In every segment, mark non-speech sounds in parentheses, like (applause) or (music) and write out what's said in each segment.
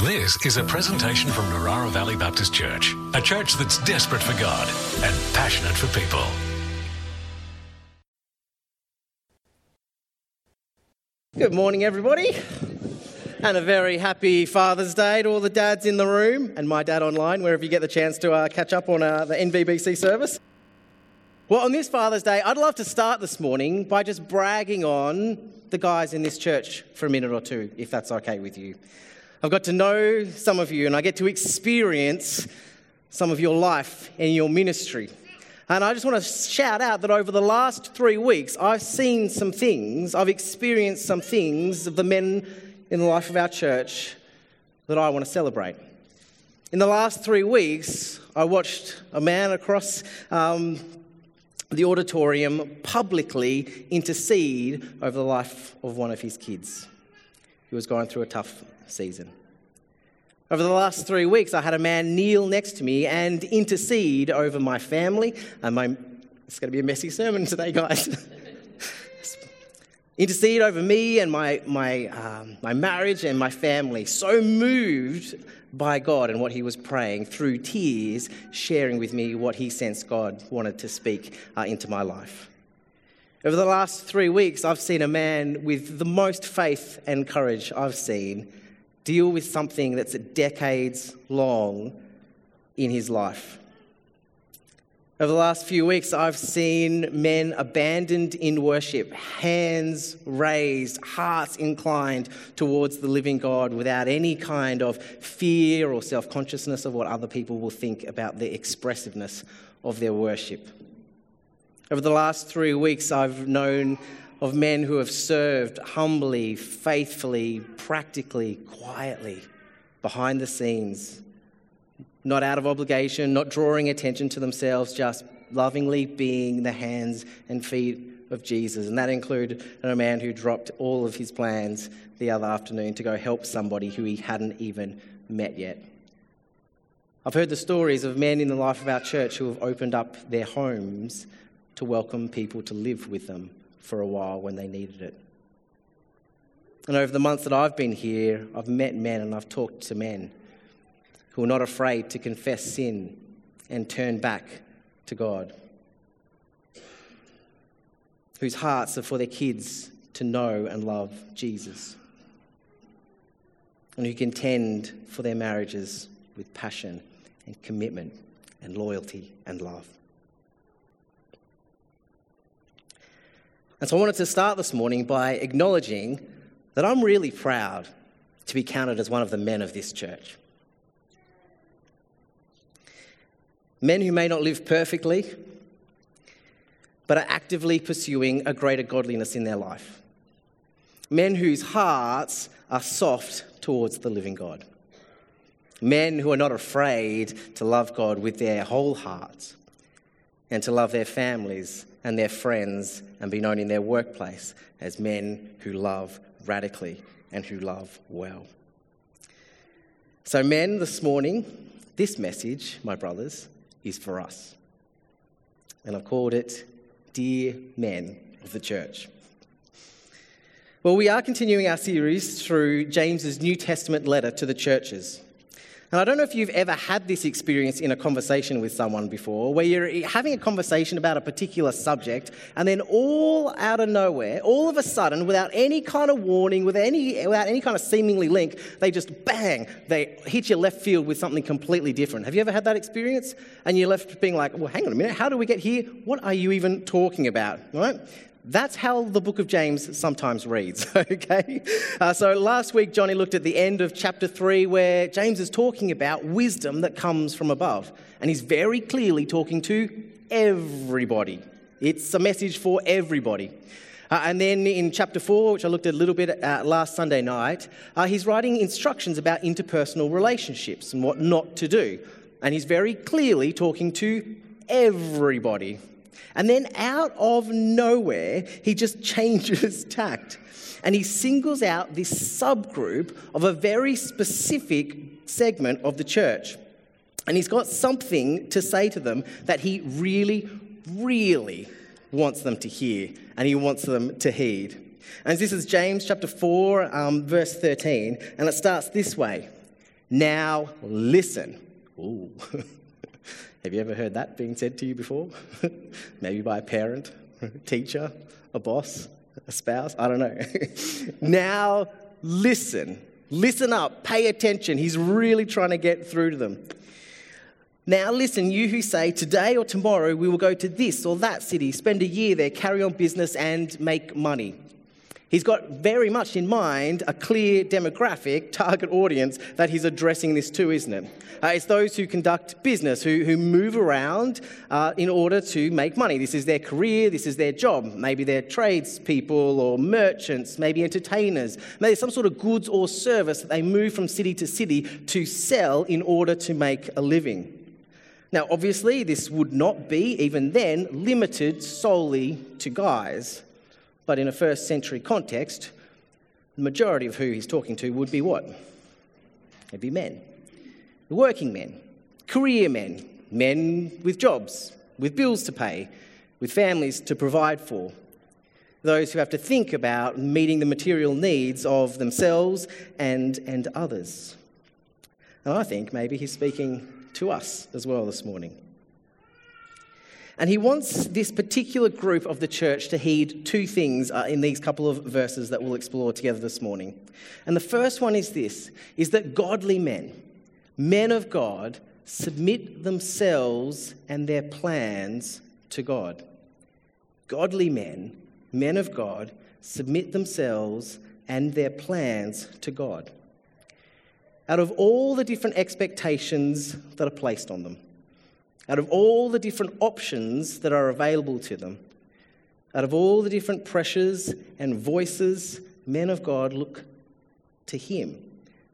This is a presentation from Narara Valley Baptist Church, a church that's desperate for God and passionate for people. Good morning, everybody, and a very happy Father's Day to all the dads in the room and my dad online, wherever you get the chance to uh, catch up on uh, the NVBC service. Well, on this Father's Day, I'd love to start this morning by just bragging on the guys in this church for a minute or two, if that's okay with you. I've got to know some of you and I get to experience some of your life and your ministry. And I just want to shout out that over the last three weeks, I've seen some things, I've experienced some things of the men in the life of our church that I want to celebrate. In the last three weeks, I watched a man across um, the auditorium publicly intercede over the life of one of his kids who was going through a tough season. Over the last three weeks, I had a man kneel next to me and intercede over my family. And my, it's going to be a messy sermon today, guys. (laughs) intercede over me and my, my, um, my marriage and my family. So moved by God and what he was praying through tears, sharing with me what he sensed God wanted to speak uh, into my life. Over the last three weeks, I've seen a man with the most faith and courage I've seen deal with something that's decades long in his life. Over the last few weeks, I've seen men abandoned in worship, hands raised, hearts inclined towards the living God without any kind of fear or self consciousness of what other people will think about the expressiveness of their worship. Over the last three weeks, I've known of men who have served humbly, faithfully, practically, quietly, behind the scenes, not out of obligation, not drawing attention to themselves, just lovingly being the hands and feet of Jesus. And that included a man who dropped all of his plans the other afternoon to go help somebody who he hadn't even met yet. I've heard the stories of men in the life of our church who have opened up their homes to welcome people to live with them for a while when they needed it. And over the months that I've been here, I've met men and I've talked to men who are not afraid to confess sin and turn back to God, whose hearts are for their kids to know and love Jesus, and who contend for their marriages with passion and commitment and loyalty and love. And so I wanted to start this morning by acknowledging that I'm really proud to be counted as one of the men of this church. Men who may not live perfectly, but are actively pursuing a greater godliness in their life. Men whose hearts are soft towards the living God. Men who are not afraid to love God with their whole hearts and to love their families and their friends and be known in their workplace as men who love radically and who love well. So, men, this morning, this message, my brothers, is for us. And I've called it Dear Men of the Church. Well, we are continuing our series through James's New Testament letter to the churches. And I don't know if you've ever had this experience in a conversation with someone before, where you're having a conversation about a particular subject, and then all out of nowhere, all of a sudden, without any kind of warning, with any, without any kind of seemingly link, they just bang, they hit your left field with something completely different. Have you ever had that experience? And you're left being like, well, hang on a minute, how do we get here? What are you even talking about? Right? That's how the book of James sometimes reads, (laughs) okay? Uh, so last week, Johnny looked at the end of chapter 3 where James is talking about wisdom that comes from above. And he's very clearly talking to everybody. It's a message for everybody. Uh, and then in chapter 4, which I looked at a little bit uh, last Sunday night, uh, he's writing instructions about interpersonal relationships and what not to do. And he's very clearly talking to everybody. And then out of nowhere, he just (laughs) changes tact. And he singles out this subgroup of a very specific segment of the church. And he's got something to say to them that he really, really wants them to hear and he wants them to heed. And this is James chapter 4, um, verse 13, and it starts this way Now listen. Ooh. (laughs) Have you ever heard that being said to you before? (laughs) Maybe by a parent, (laughs) teacher, a boss, a spouse? I don't know. (laughs) now listen. Listen up. Pay attention. He's really trying to get through to them. Now, listen, you who say, today or tomorrow we will go to this or that city, spend a year there, carry on business, and make money. He's got very much in mind a clear demographic, target audience that he's addressing this to, isn't it? Uh, it's those who conduct business, who, who move around uh, in order to make money. This is their career, this is their job. Maybe they're tradespeople or merchants, maybe entertainers. Maybe some sort of goods or service that they move from city to city to sell in order to make a living. Now, obviously, this would not be, even then, limited solely to guys. But in a first century context, the majority of who he's talking to would be what? They'd be men. Working men, career men, men with jobs, with bills to pay, with families to provide for. Those who have to think about meeting the material needs of themselves and, and others. And I think maybe he's speaking to us as well this morning. And he wants this particular group of the church to heed two things uh, in these couple of verses that we'll explore together this morning. And the first one is this is that godly men, men of God, submit themselves and their plans to God. Godly men, men of God, submit themselves and their plans to God. Out of all the different expectations that are placed on them, out of all the different options that are available to them, out of all the different pressures and voices, men of God look to Him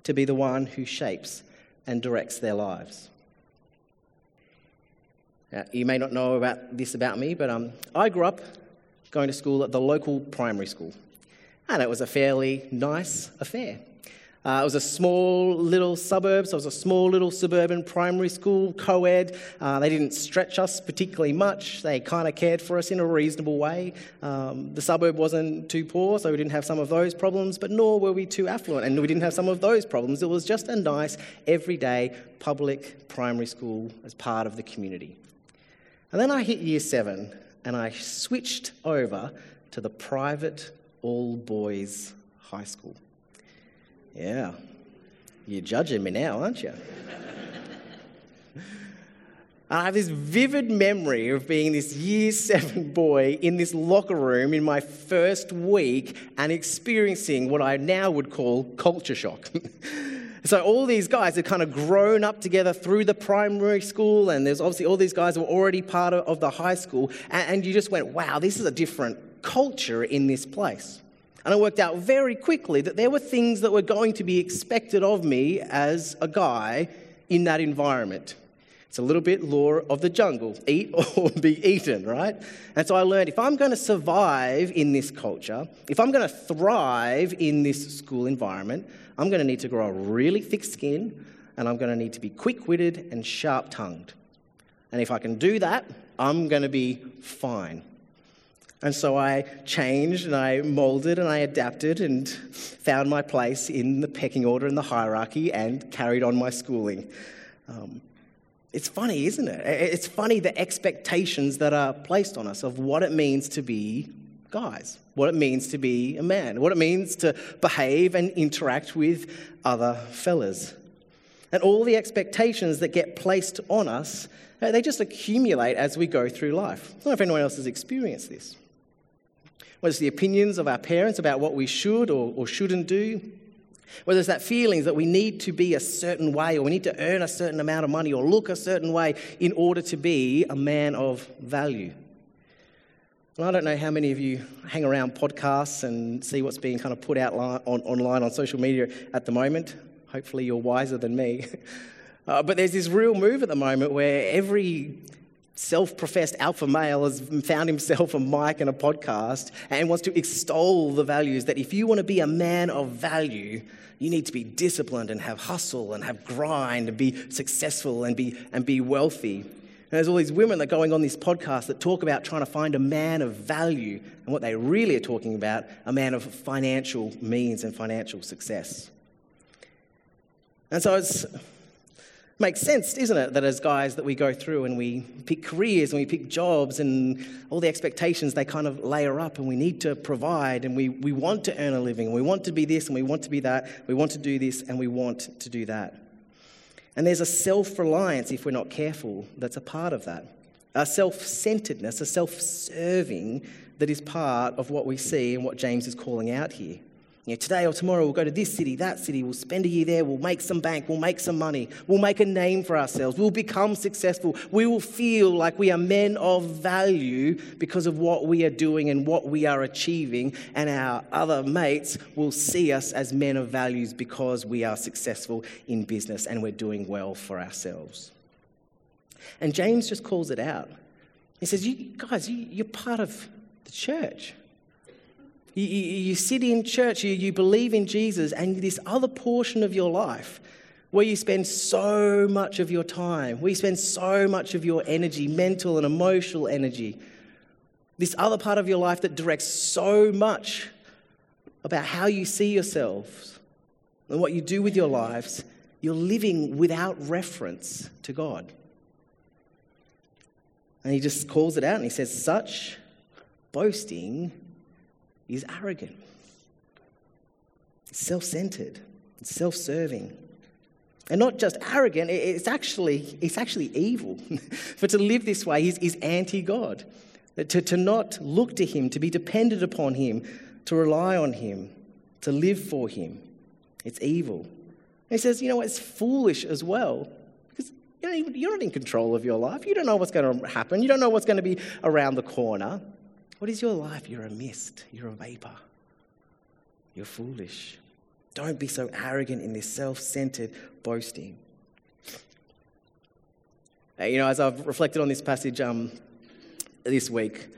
to be the one who shapes and directs their lives. Now, you may not know about this about me, but um, I grew up going to school at the local primary school, and it was a fairly nice affair. Uh, it was a small little suburb, so it was a small little suburban primary school, co ed. Uh, they didn't stretch us particularly much. They kind of cared for us in a reasonable way. Um, the suburb wasn't too poor, so we didn't have some of those problems, but nor were we too affluent, and we didn't have some of those problems. It was just a nice, everyday public primary school as part of the community. And then I hit year seven, and I switched over to the private all boys high school. Yeah. You're judging me now, aren't you? I have this vivid memory of being this year seven boy in this locker room in my first week and experiencing what I now would call culture shock. (laughs) so, all these guys had kind of grown up together through the primary school, and there's obviously all these guys were already part of, the high school, and you just went, wow, this is a different culture in this place. And I worked out very quickly that there were things that were going to be expected of me as a guy in that environment. It's a little bit law of the jungle (laughs) eat or be eaten, right? And so I learned if I'm going to survive in this culture, if I'm going to thrive in this school environment, I'm going to need to grow a really thick skin and I'm going to need to be quick witted and sharp tongued. And if I can do that, I'm going to be fine. And so I changed and I molded and I adapted and found my place in the pecking order and the hierarchy and carried on my schooling. Um, it's funny, isn't it? It's funny the expectations that are placed on us of what it means to be guys, what it means to be a man, what it means to behave and interact with other fellas. And all the expectations that get placed on us, they just accumulate as we go through life. I don't know if anyone else has experienced this whether it's the opinions of our parents about what we should or, or shouldn't do, whether it's that feeling that we need to be a certain way or we need to earn a certain amount of money or look a certain way in order to be a man of value. And I don't know how many of you hang around podcasts and see what's being kind of put out on, online on social media at the moment. Hopefully, you're wiser than me. (laughs) Uh, but there's this real move at the moment where every self professed alpha male has found himself a mic and a podcast and wants to extol the values that if you want to be a man of value, you need to be disciplined and have hustle and have grind and be successful and be, and be wealthy. And there's all these women that are going on this podcast that talk about trying to find a man of value, and what they really are talking about, a man of financial means and financial success. And so it's makes sense, isn't it, that as guys that we go through and we pick careers and we pick jobs and all the expectations they kind of layer up and we need to provide and we, we want to earn a living and we want to be this and we want to be that, we want to do this and we want to do that. And there's a self reliance, if we're not careful, that's a part of that. A self centeredness, a self serving that is part of what we see and what James is calling out here. You know, today or tomorrow we'll go to this city, that city, we'll spend a year there, we'll make some bank, we'll make some money, we'll make a name for ourselves, we'll become successful, we will feel like we are men of value because of what we are doing and what we are achieving, and our other mates will see us as men of values because we are successful in business and we're doing well for ourselves. And James just calls it out. He says, You guys, you, you're part of the church. You, you, you sit in church, you, you believe in Jesus, and this other portion of your life where you spend so much of your time, where you spend so much of your energy, mental and emotional energy, this other part of your life that directs so much about how you see yourselves and what you do with your lives, you're living without reference to God. And he just calls it out and he says, Such boasting is arrogant, self centered, self serving. And not just arrogant, it's actually, it's actually evil. (laughs) For to live this way is, is anti God. To, to not look to Him, to be dependent upon Him, to rely on Him, to live for Him. It's evil. And he says, you know, it's foolish as well. Because you're not in control of your life. You don't know what's going to happen. You don't know what's going to be around the corner. What is your life? You're a mist, you're a vapor, you're foolish. Don't be so arrogant in this self centered boasting. You know, as I've reflected on this passage um, this week,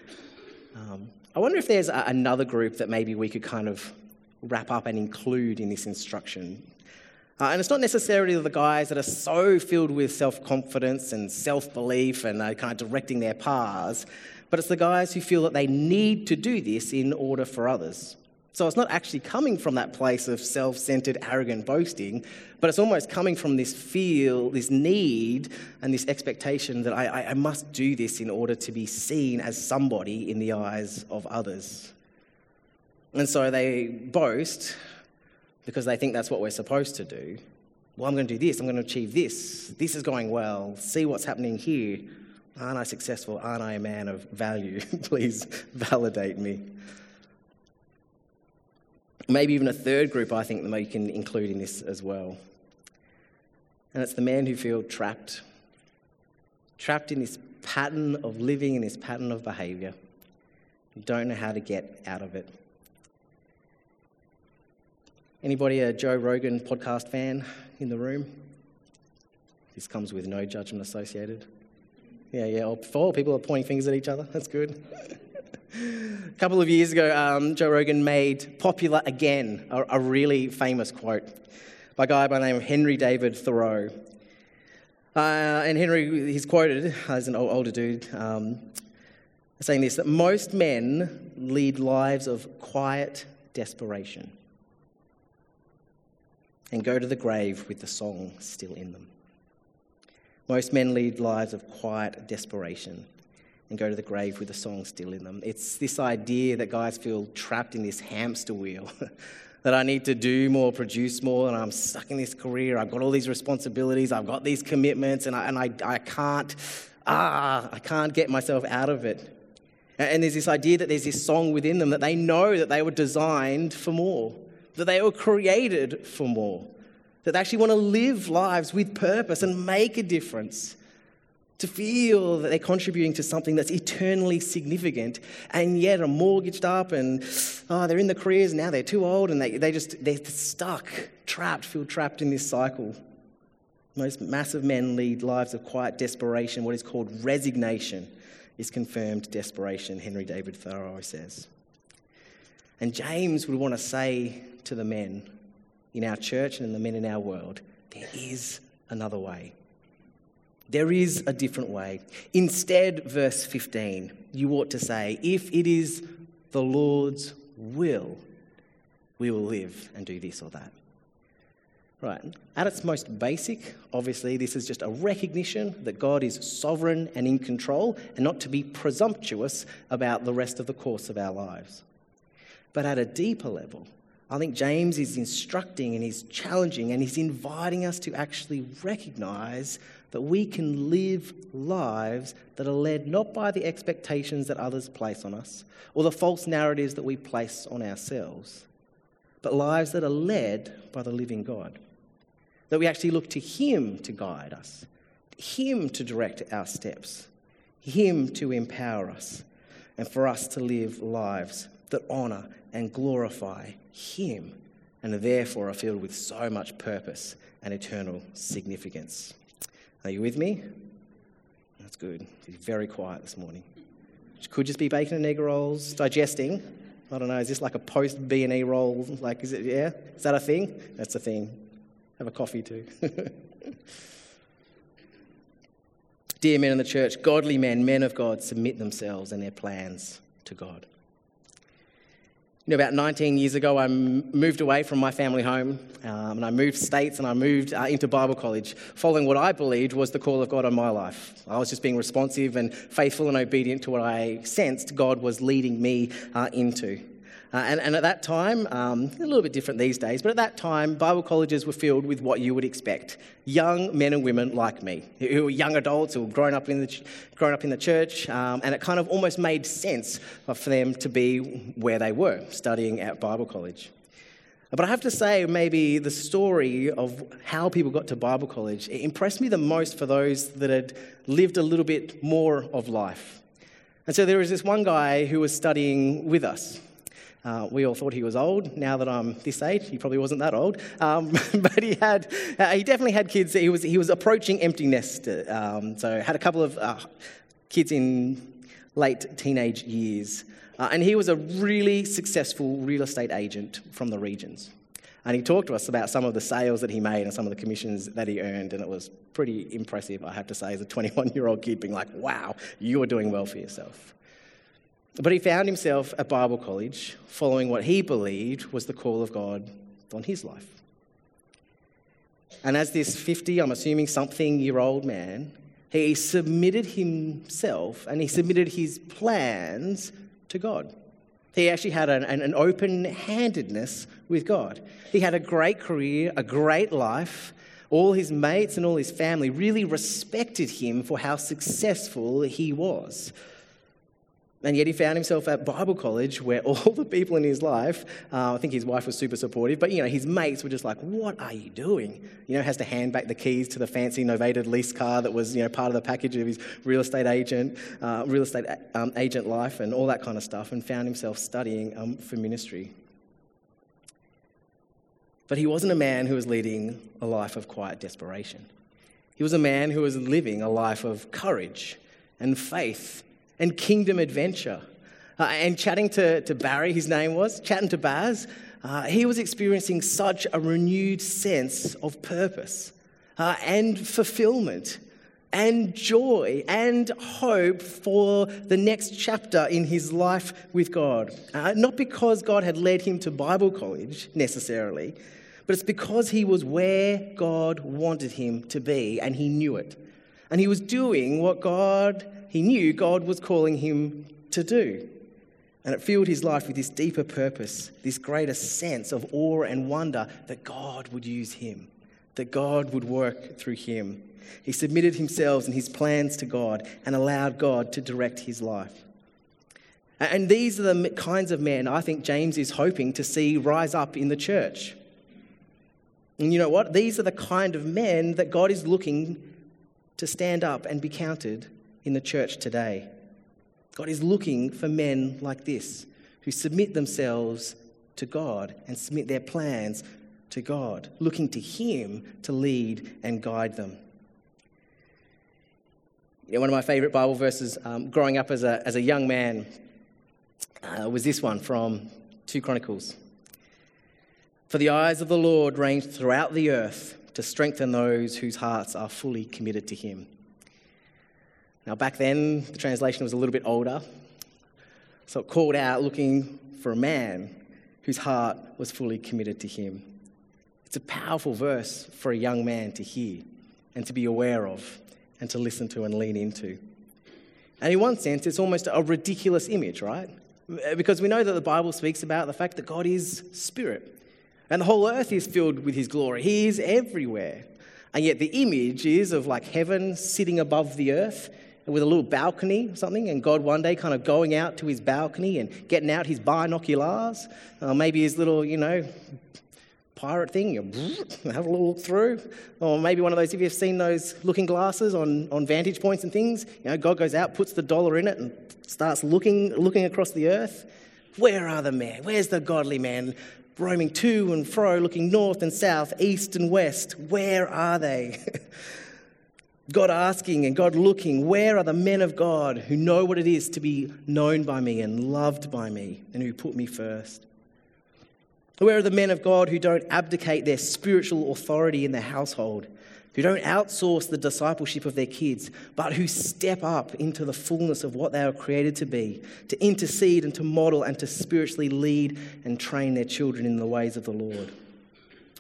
um, I wonder if there's a, another group that maybe we could kind of wrap up and include in this instruction. Uh, and it's not necessarily the guys that are so filled with self confidence and self belief and are kind of directing their paths, but it's the guys who feel that they need to do this in order for others. So it's not actually coming from that place of self centered, arrogant boasting, but it's almost coming from this feel, this need, and this expectation that I, I, must do this in order to be seen as somebody in the eyes of others. And so they boast because they think that's what we're supposed to do. Well, I'm going to do this, I'm going to achieve this, this is going well, see what's happening here. Aren't I successful? Aren't I a man of value? (laughs) Please validate me. Maybe even a third group I think that you can include in this as well. And it's the men who feel trapped, trapped in this pattern of living, in this pattern of behavior, don't know how to get out of it. Anybody a Joe Rogan podcast fan in the room? This comes with no judgment associated. Yeah, yeah. Four people are pointing fingers at each other. That's good. a (laughs) couple of years ago, um, Joe Rogan made popular again a, a, really famous quote by a guy by the name of Henry David Thoreau. Uh, and Henry, he's quoted as an older dude, um, saying this that most men lead lives of quiet desperation and go to the grave with the song still in them. Most men lead lives of quiet desperation and go to the grave with a song still in them. It's this idea that guys feel trapped in this hamster wheel. (laughs) that I need to do more, produce more, and I'm stuck in this career. I've got all these responsibilities, I've got these commitments, and I, and I, I can't, ah, I can't get myself out of it. And there's this idea that there's this song within them that they know that they were designed for more, that they were created for more that they actually want to live lives with purpose and make a difference, to feel that they're contributing to something that's eternally significant, and yet are mortgaged up and oh, they're in the careers now, they're too old and they, they just, they're stuck, trapped, feel trapped in this cycle. Most massive men lead lives of quiet desperation. What is called resignation is confirmed desperation, Henry David Thoreau says. And James would want to say to the men, in our church and in the men in our world, there is another way. There is a different way. Instead, verse 15, you ought to say, if it is the Lord's will, we will live and do this or that. Right. At its most basic, obviously, this is just a recognition that God is sovereign and in control, and not to be presumptuous about the rest of the course of our lives. But at a deeper level, I think James is instructing and he's challenging and he's inviting us to actually recognize that we can live lives that are led not by the expectations that others place on us or the false narratives that we place on ourselves, but lives that are led by the living God. That we actually look to Him to guide us, Him to direct our steps, Him to empower us, and for us to live lives that honour and glorify Him and therefore are filled with so much purpose and eternal significance. Are you with me? That's good. It's very quiet this morning. Could just be bacon and egg rolls, digesting. I don't know. Is this like a post B and E roll? Like, is it? Yeah, is that a thing? That's a thing. Have a coffee too. (laughs) Dear men in the church, godly men, men of God, submit themselves and their plans to God. You know, about 19 years ago, I moved away from my family home um, and I moved states and I moved uh, into Bible college, following what I believed was the call of God on my life. I was just being responsive and faithful and obedient to what I sensed God was leading me uh, into. Uh, and, and, at that time, um, a little bit different these days, but at that time, Bible colleges were filled with what you would expect young men and women like me, who were young adults who were grown up in the, grown up in the church, um, and it kind of almost made sense for them to be where they were, studying at Bible college. But I have to say, maybe the story of how people got to Bible college impressed me the most for those that had lived a little bit more of life. And so there was this one guy who was studying with us. Uh, we all thought he was old. Now that I'm this age, he probably wasn't that old. Um, (laughs) but he had, uh, he definitely had kids. He was, he was approaching empty nest. Um, so had a couple of uh, kids in late teenage years. Uh, and he was a really successful real estate agent from the regions. And he talked to us about some of the sales that he made and some of the commissions that he earned. And it was pretty impressive, I have to say, as a 21 year old kid being like, wow, you are doing well for yourself. But he found himself at Bible college following what he believed was the call of God on his life. And as this 50, I'm assuming something year old man, he submitted himself and he submitted his plans to God. He actually had an, an open handedness with God. He had a great career, a great life. All his mates and all his family really respected him for how successful he was. And yet he found himself at Bible college where (laughs) all the people in his life, uh, I think his wife was super supportive, but you know, his mates were just like, what are you doing? You know, has to hand back the keys to the fancy novated lease car that was, you know, part of the package of his real estate agent, uh, real estate um, agent life and all that kind of stuff and found himself studying um, for ministry. But he wasn't a man who was leading a life of quiet desperation. He was a man who was living a life of courage and faith and kingdom adventure. Uh, and chatting to, to Barry, his name was, chatting to Baz, uh, he was experiencing such a renewed sense of purpose uh, and fulfillment and joy and hope for the next chapter in his life with God. Uh, not because God had led him to Bible college necessarily, but it's because he was where God wanted him to be and he knew it. And he was doing what God he knew God was calling him to do. And it filled his life with this deeper purpose, this greater sense of awe and wonder that God would use him, that God would work through him. He submitted himself and his plans to God and allowed God to direct his life. And these are the kinds of men I think James is hoping to see rise up in the church. And you know what? These are the kind of men that God is looking to stand up and be counted in the church today. God is looking for men like this who submit themselves to God and submit their plans to God, looking to Him to lead and guide them. You know, one of my favorite Bible verses um, growing up as a, as a young man uh, was this one from 2 Chronicles. For the eyes of the Lord range throughout the earth to strengthen those whose hearts are fully committed to Him. Now, back then, the translation was a little bit older, so it called out looking for a man whose heart was fully committed to him. It's a powerful verse for a young man to hear and to be aware of and to listen to and lean into. And in one sense, it's almost a ridiculous image, right? Because we know that the Bible speaks about the fact that God is spirit and the whole earth is filled with his glory. He is everywhere. And yet the image is of like heaven sitting above the earth with a little balcony or something, and God one day kind of going out to his balcony and getting out his binoculars, uh, maybe his little, you know, pirate thing, you (laughs) have a little look through. Or maybe one of those, if you've seen those looking glasses on, on vantage points and things, you know, God goes out, puts the dollar in it, and starts looking, looking across the earth. Where are the men? Where's the godly man? Roaming to and fro, looking north and south, east and west. Where are they? (laughs) God asking and God looking, where are the men of God who know what it is to be known by me and loved by me and who put me first? Where are the men of God who don't abdicate their spiritual authority in their household, who don't outsource the discipleship of their kids, but who step up into the fullness of what they are created to be, to intercede and to model and to spiritually lead and train their children in the ways of the Lord?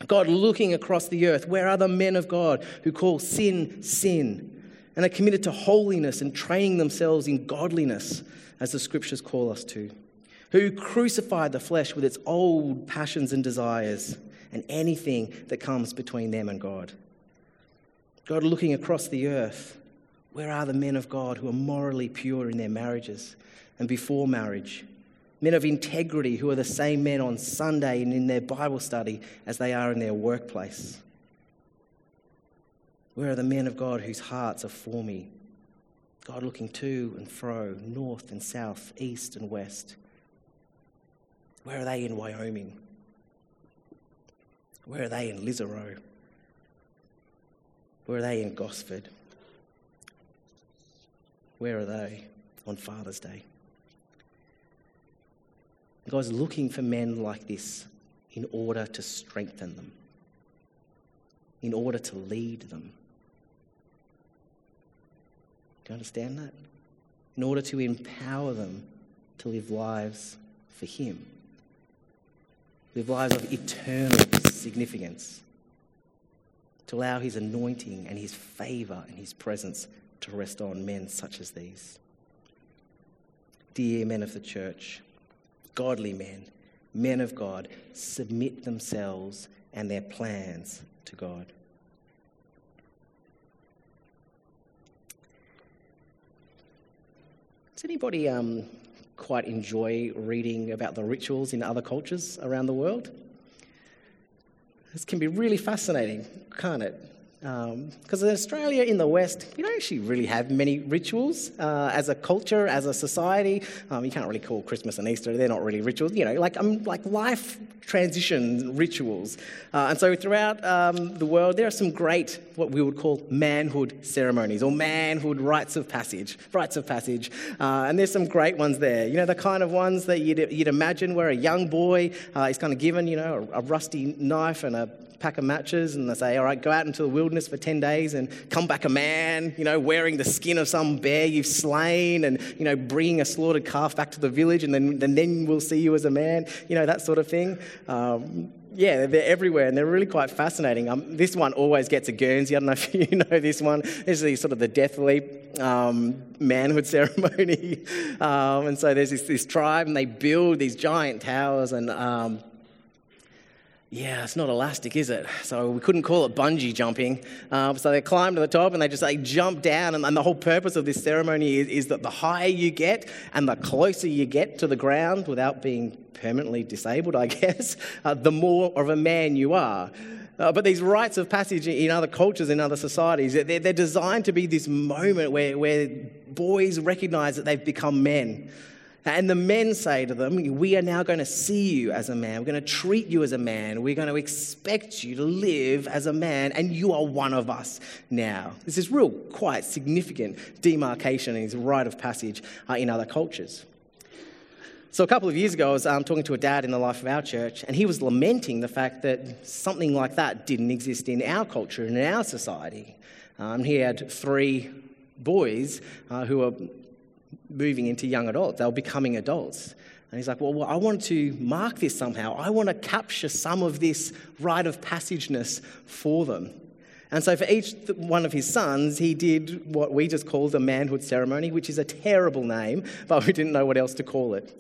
God looking across the earth, where are the men of God who call sin sin and are committed to holiness and training themselves in godliness, as the scriptures call us to? who crucified the flesh with its old passions and desires and anything that comes between them and God. God looking across the earth, where are the men of God who are morally pure in their marriages and before marriage? Men of integrity who are the same men on Sunday and in their Bible study as they are in their workplace. Where are the men of God whose hearts are for me? God looking to and fro, north and south, east and west. Where are they in Wyoming? Where are they in Lisarow? Where are they in Gosford? Where are they on Father's Day? God's looking for men like this in order to strengthen them, in order to lead them. Do you understand that? In order to empower them to live lives for Him live lives of eternal significance, allow His anointing and His favor and His presence to rest on men such as these. Dear men of the church, godly men, men of God, submit themselves and their plans to God. Does anybody um, quite enjoy reading about the rituals in other cultures around the world. This can be really fascinating, can't it? Because um, in Australia, in the West, we don't actually really have many rituals uh, as a culture, as a society. Um, you can't really call Christmas and Easter; they're not really rituals. You know, like um, like life transition rituals. Uh, and so, throughout um, the world, there are some great what we would call manhood ceremonies or manhood rites of passage. Rites of passage, uh, and there's some great ones there. You know, the kind of ones that you'd, you'd imagine where a young boy uh, is kind of given, you know, a, a rusty knife and a pack of matches and they say, all right, go out into the wilderness for 10 days and come back a man, you know, wearing the skin of some bear you've slain and, you know, bringing a slaughtered calf back to the village and then, and then we'll see you as a man, you know, that sort of thing. Um, yeah, they're everywhere and they're really quite fascinating. Um, this one always gets a Guernsey. I don't know (laughs) if you know this one. This is sort of the death leap um, manhood (laughs) ceremony. Um, and so there's this, this, tribe and they build these giant towers and um, yeah, it's not elastic, is it? So we couldn't call it bungee jumping. Uh, so they climb to the top and they just like jump down. And, and the whole purpose of this ceremony is, is, that the higher you get and the closer you get to the ground without being permanently disabled, I (laughs) guess, uh, the more of a man you are. Uh, but these rites of passage in other cultures, in other societies, they're, they're designed to be this moment where, where boys recognize that they've become men. And the men say to them, We are now going to see you as a man. We're going to treat you as a man. We're going to expect you to live as a man, and you are one of us now. This is real, quite significant demarcation and is rite of passage uh, in other cultures. So, a couple of years ago, I was um, talking to a dad in the life of our church, and he was lamenting the fact that something like that didn't exist in our culture and in our society. Um, he had three boys uh, who were moving into young adults. They were becoming adults. And he's like, well, well, I want to mark this somehow. I want to capture some of this rite of passageness for them. And so for each one of his sons, he did what we just called a manhood ceremony, which is a terrible name, (laughs) but we didn't know what else to call it.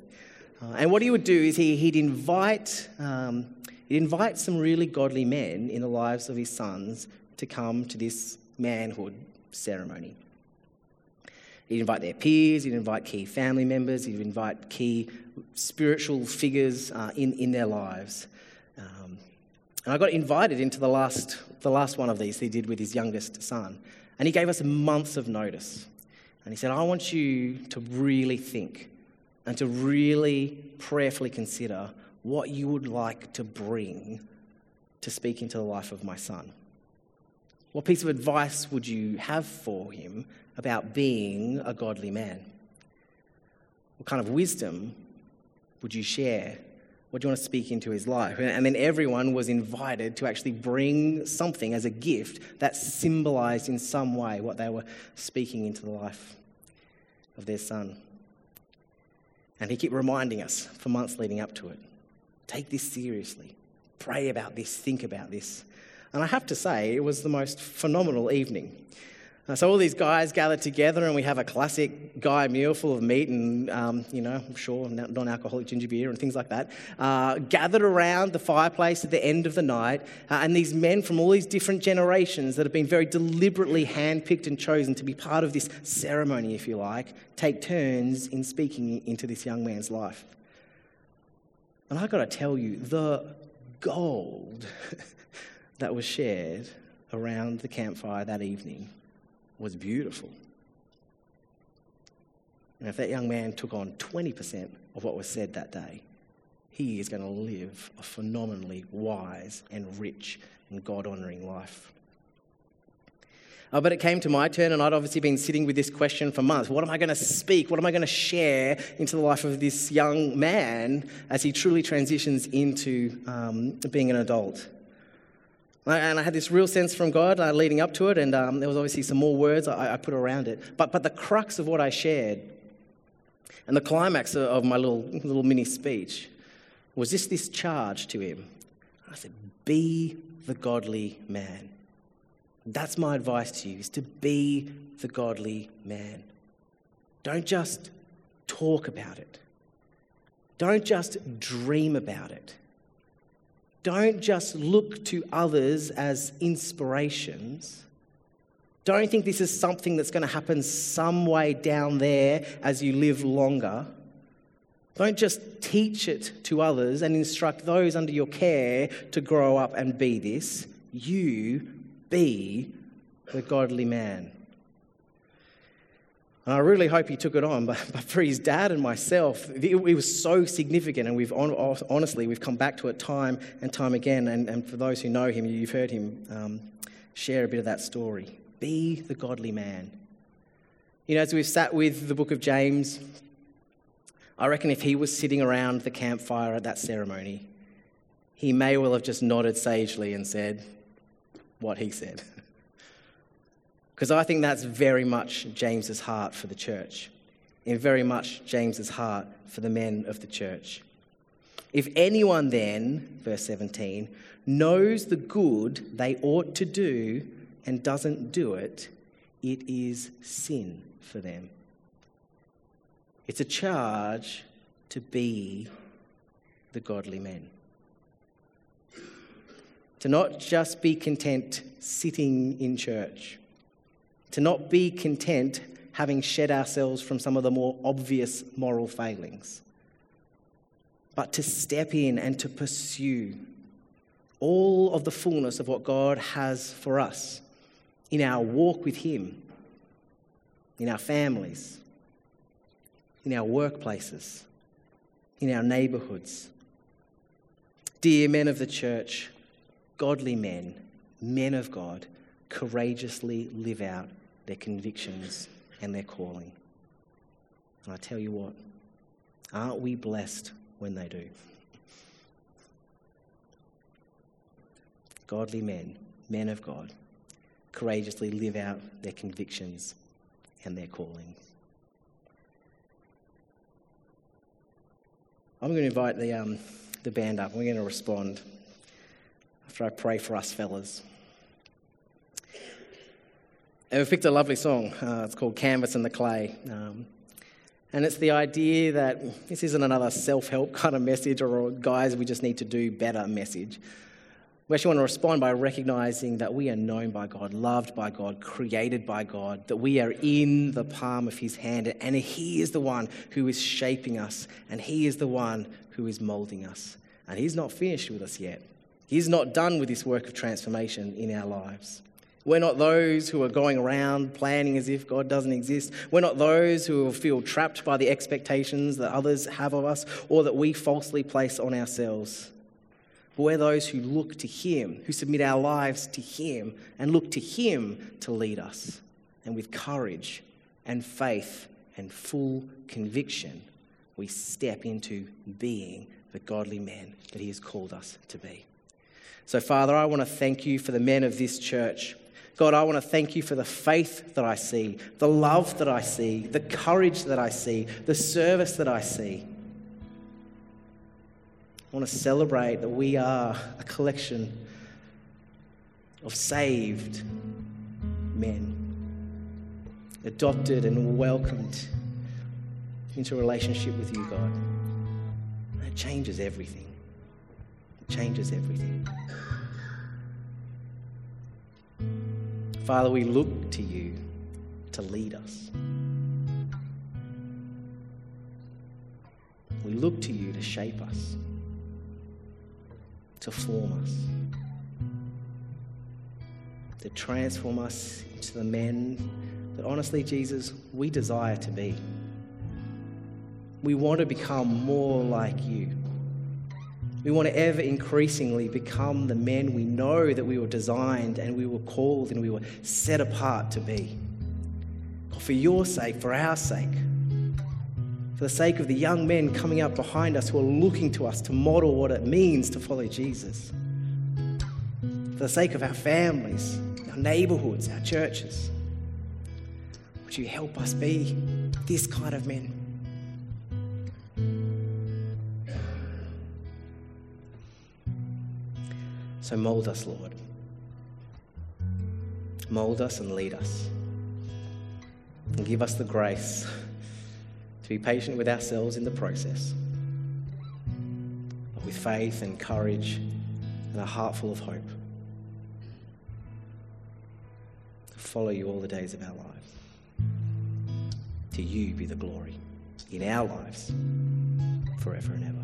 Uh, and what he would do is he, would invite, um, he'd invite some really godly men in the lives of his sons to come to this manhood ceremony. He'd invite their peers, he'd invite key family members, he'd invite key spiritual figures uh, in, in their lives. Um, and I got invited into the last, the last one of these he did with his youngest son. And he gave us months of notice. And he said, I want you to really think and to really prayerfully consider what you would like to bring to speak into the life of my son. What piece of advice would you have for him about being a godly man? What kind of wisdom would you share? What do you want to speak into his life? And then everyone was invited to actually bring something as a gift that symbolized in some way what they were speaking into the life of their son. And he kept reminding us for months leading up to it take this seriously, pray about this, think about this. And I have to say, it was the most phenomenal evening. Uh, so all these guys gather together and we have a classic guy meal full of meat and, um, you know, I'm sure non-alcoholic ginger beer and things like that, uh, gathered around the fireplace at the end of the night. Uh, and these men from all these different generations that have been very deliberately handpicked and chosen to be part of this ceremony, if you like, take turns in speaking into this young man's life. And I've got to tell you, the gold (laughs) that was shared around the campfire that evening was beautiful. And if that young man took on 20% of what was said that day, he is going to live a phenomenally wise and rich and God honoring life. Uh, but it came to my turn, and I'd obviously been sitting with this question for months. What am I going to speak? What am I going to share into the life of this young man as he truly transitions into um, being an adult? And I had this real sense from God uh, leading up to it, and um, there was obviously some more words I, I, put around it. But, but the crux of what I shared and the climax of my little, little mini speech was just this charge to him. I said, Be the godly man. That's my advice to you, is to be the godly man. Don't just talk about it. Don't just dream about it. Don't just look to others as inspirations. Don't think this is something that's going to happen some way down there as you live longer. Don't just teach it to others and instruct those under your care to grow up and be this. You be the godly man. And I really hope he took it on. (laughs) But, but for his dad and myself, it, it, was so significant. And we've honestly, we've come back to it time and time again. And, and for those who know him, you've heard him um, share a bit of that story. Be the godly man. You know, as we've sat with the book of James, I reckon if he was sitting around the campfire at that ceremony, he may well have just nodded sagely and said what he said. (laughs) Because I think that's very much James's heart for the church, and very much James's heart for the men of the church. If anyone then, verse 17, knows the good they ought to do and doesn't do it, it is sin for them. It's a charge to be the godly men. To not just be content sitting in church to not be content having shed ourselves from some of the more obvious moral failings, but to step in and to pursue all of the fullness of what God has for us in our walk with Him, in our families, in our workplaces, in our neighborhoods. Dear men of the church, godly men, men of God, courageously live out their convictions, and their calling. And I tell you what, aren't we blessed when they do? Godly men, men of God, courageously live out their convictions and their calling. I'm going to invite the, um, the band up. We're going to respond after I pray for us fellas. And we've picked a lovely song. Uh, it's called Canvas and the Clay. Um, and it's the idea that this isn't another self help (laughs) kind of message or, guys, we just need to do better message. We actually want to respond by recognizing that we are known by God, loved by God, created by God, that we are in the palm of His hand, and He is the one who is shaping us, and He is the one who is molding us. And He's not finished with us yet. He's not done with this work of transformation in our lives. We're not those who are going around planning as if God doesn't exist. We're not those who feel trapped by the expectations that others have of us or that we falsely place on ourselves. But we're those who look to Him, who submit our lives to Him and look to Him to lead us. And with courage and faith and full conviction, we step into being the godly men that He has called us to be. So, Father, I want to thank you for the men of this church. God, I want to thank you for the faith that I see, the love that I see, the courage that I see, the service that I see. I want to celebrate that we are a collection of saved men, adopted and welcomed into a relationship with you, God. It changes everything. It changes everything. Father, we look to you to lead us. We look to you to shape us to form us, to transform us into the men that honestly, Jesus, we desire to be. We want to become more like you. We want to ever increasingly become the men we know that we were designed and we were called and we were set apart to be. For your sake, for our sake for the sake of the young men coming up behind us who are looking to us to model what it means to follow Jesus, for the sake of our families, our neighborhoods, our churches. Would you help us be this kind of men? So mold us, Lord. Mold us and lead us. And give us the grace to be patient with ourselves in the process, with faith and courage and a heart full of hope. To follow you all the days of our lives. To you be the glory in our lives forever and ever.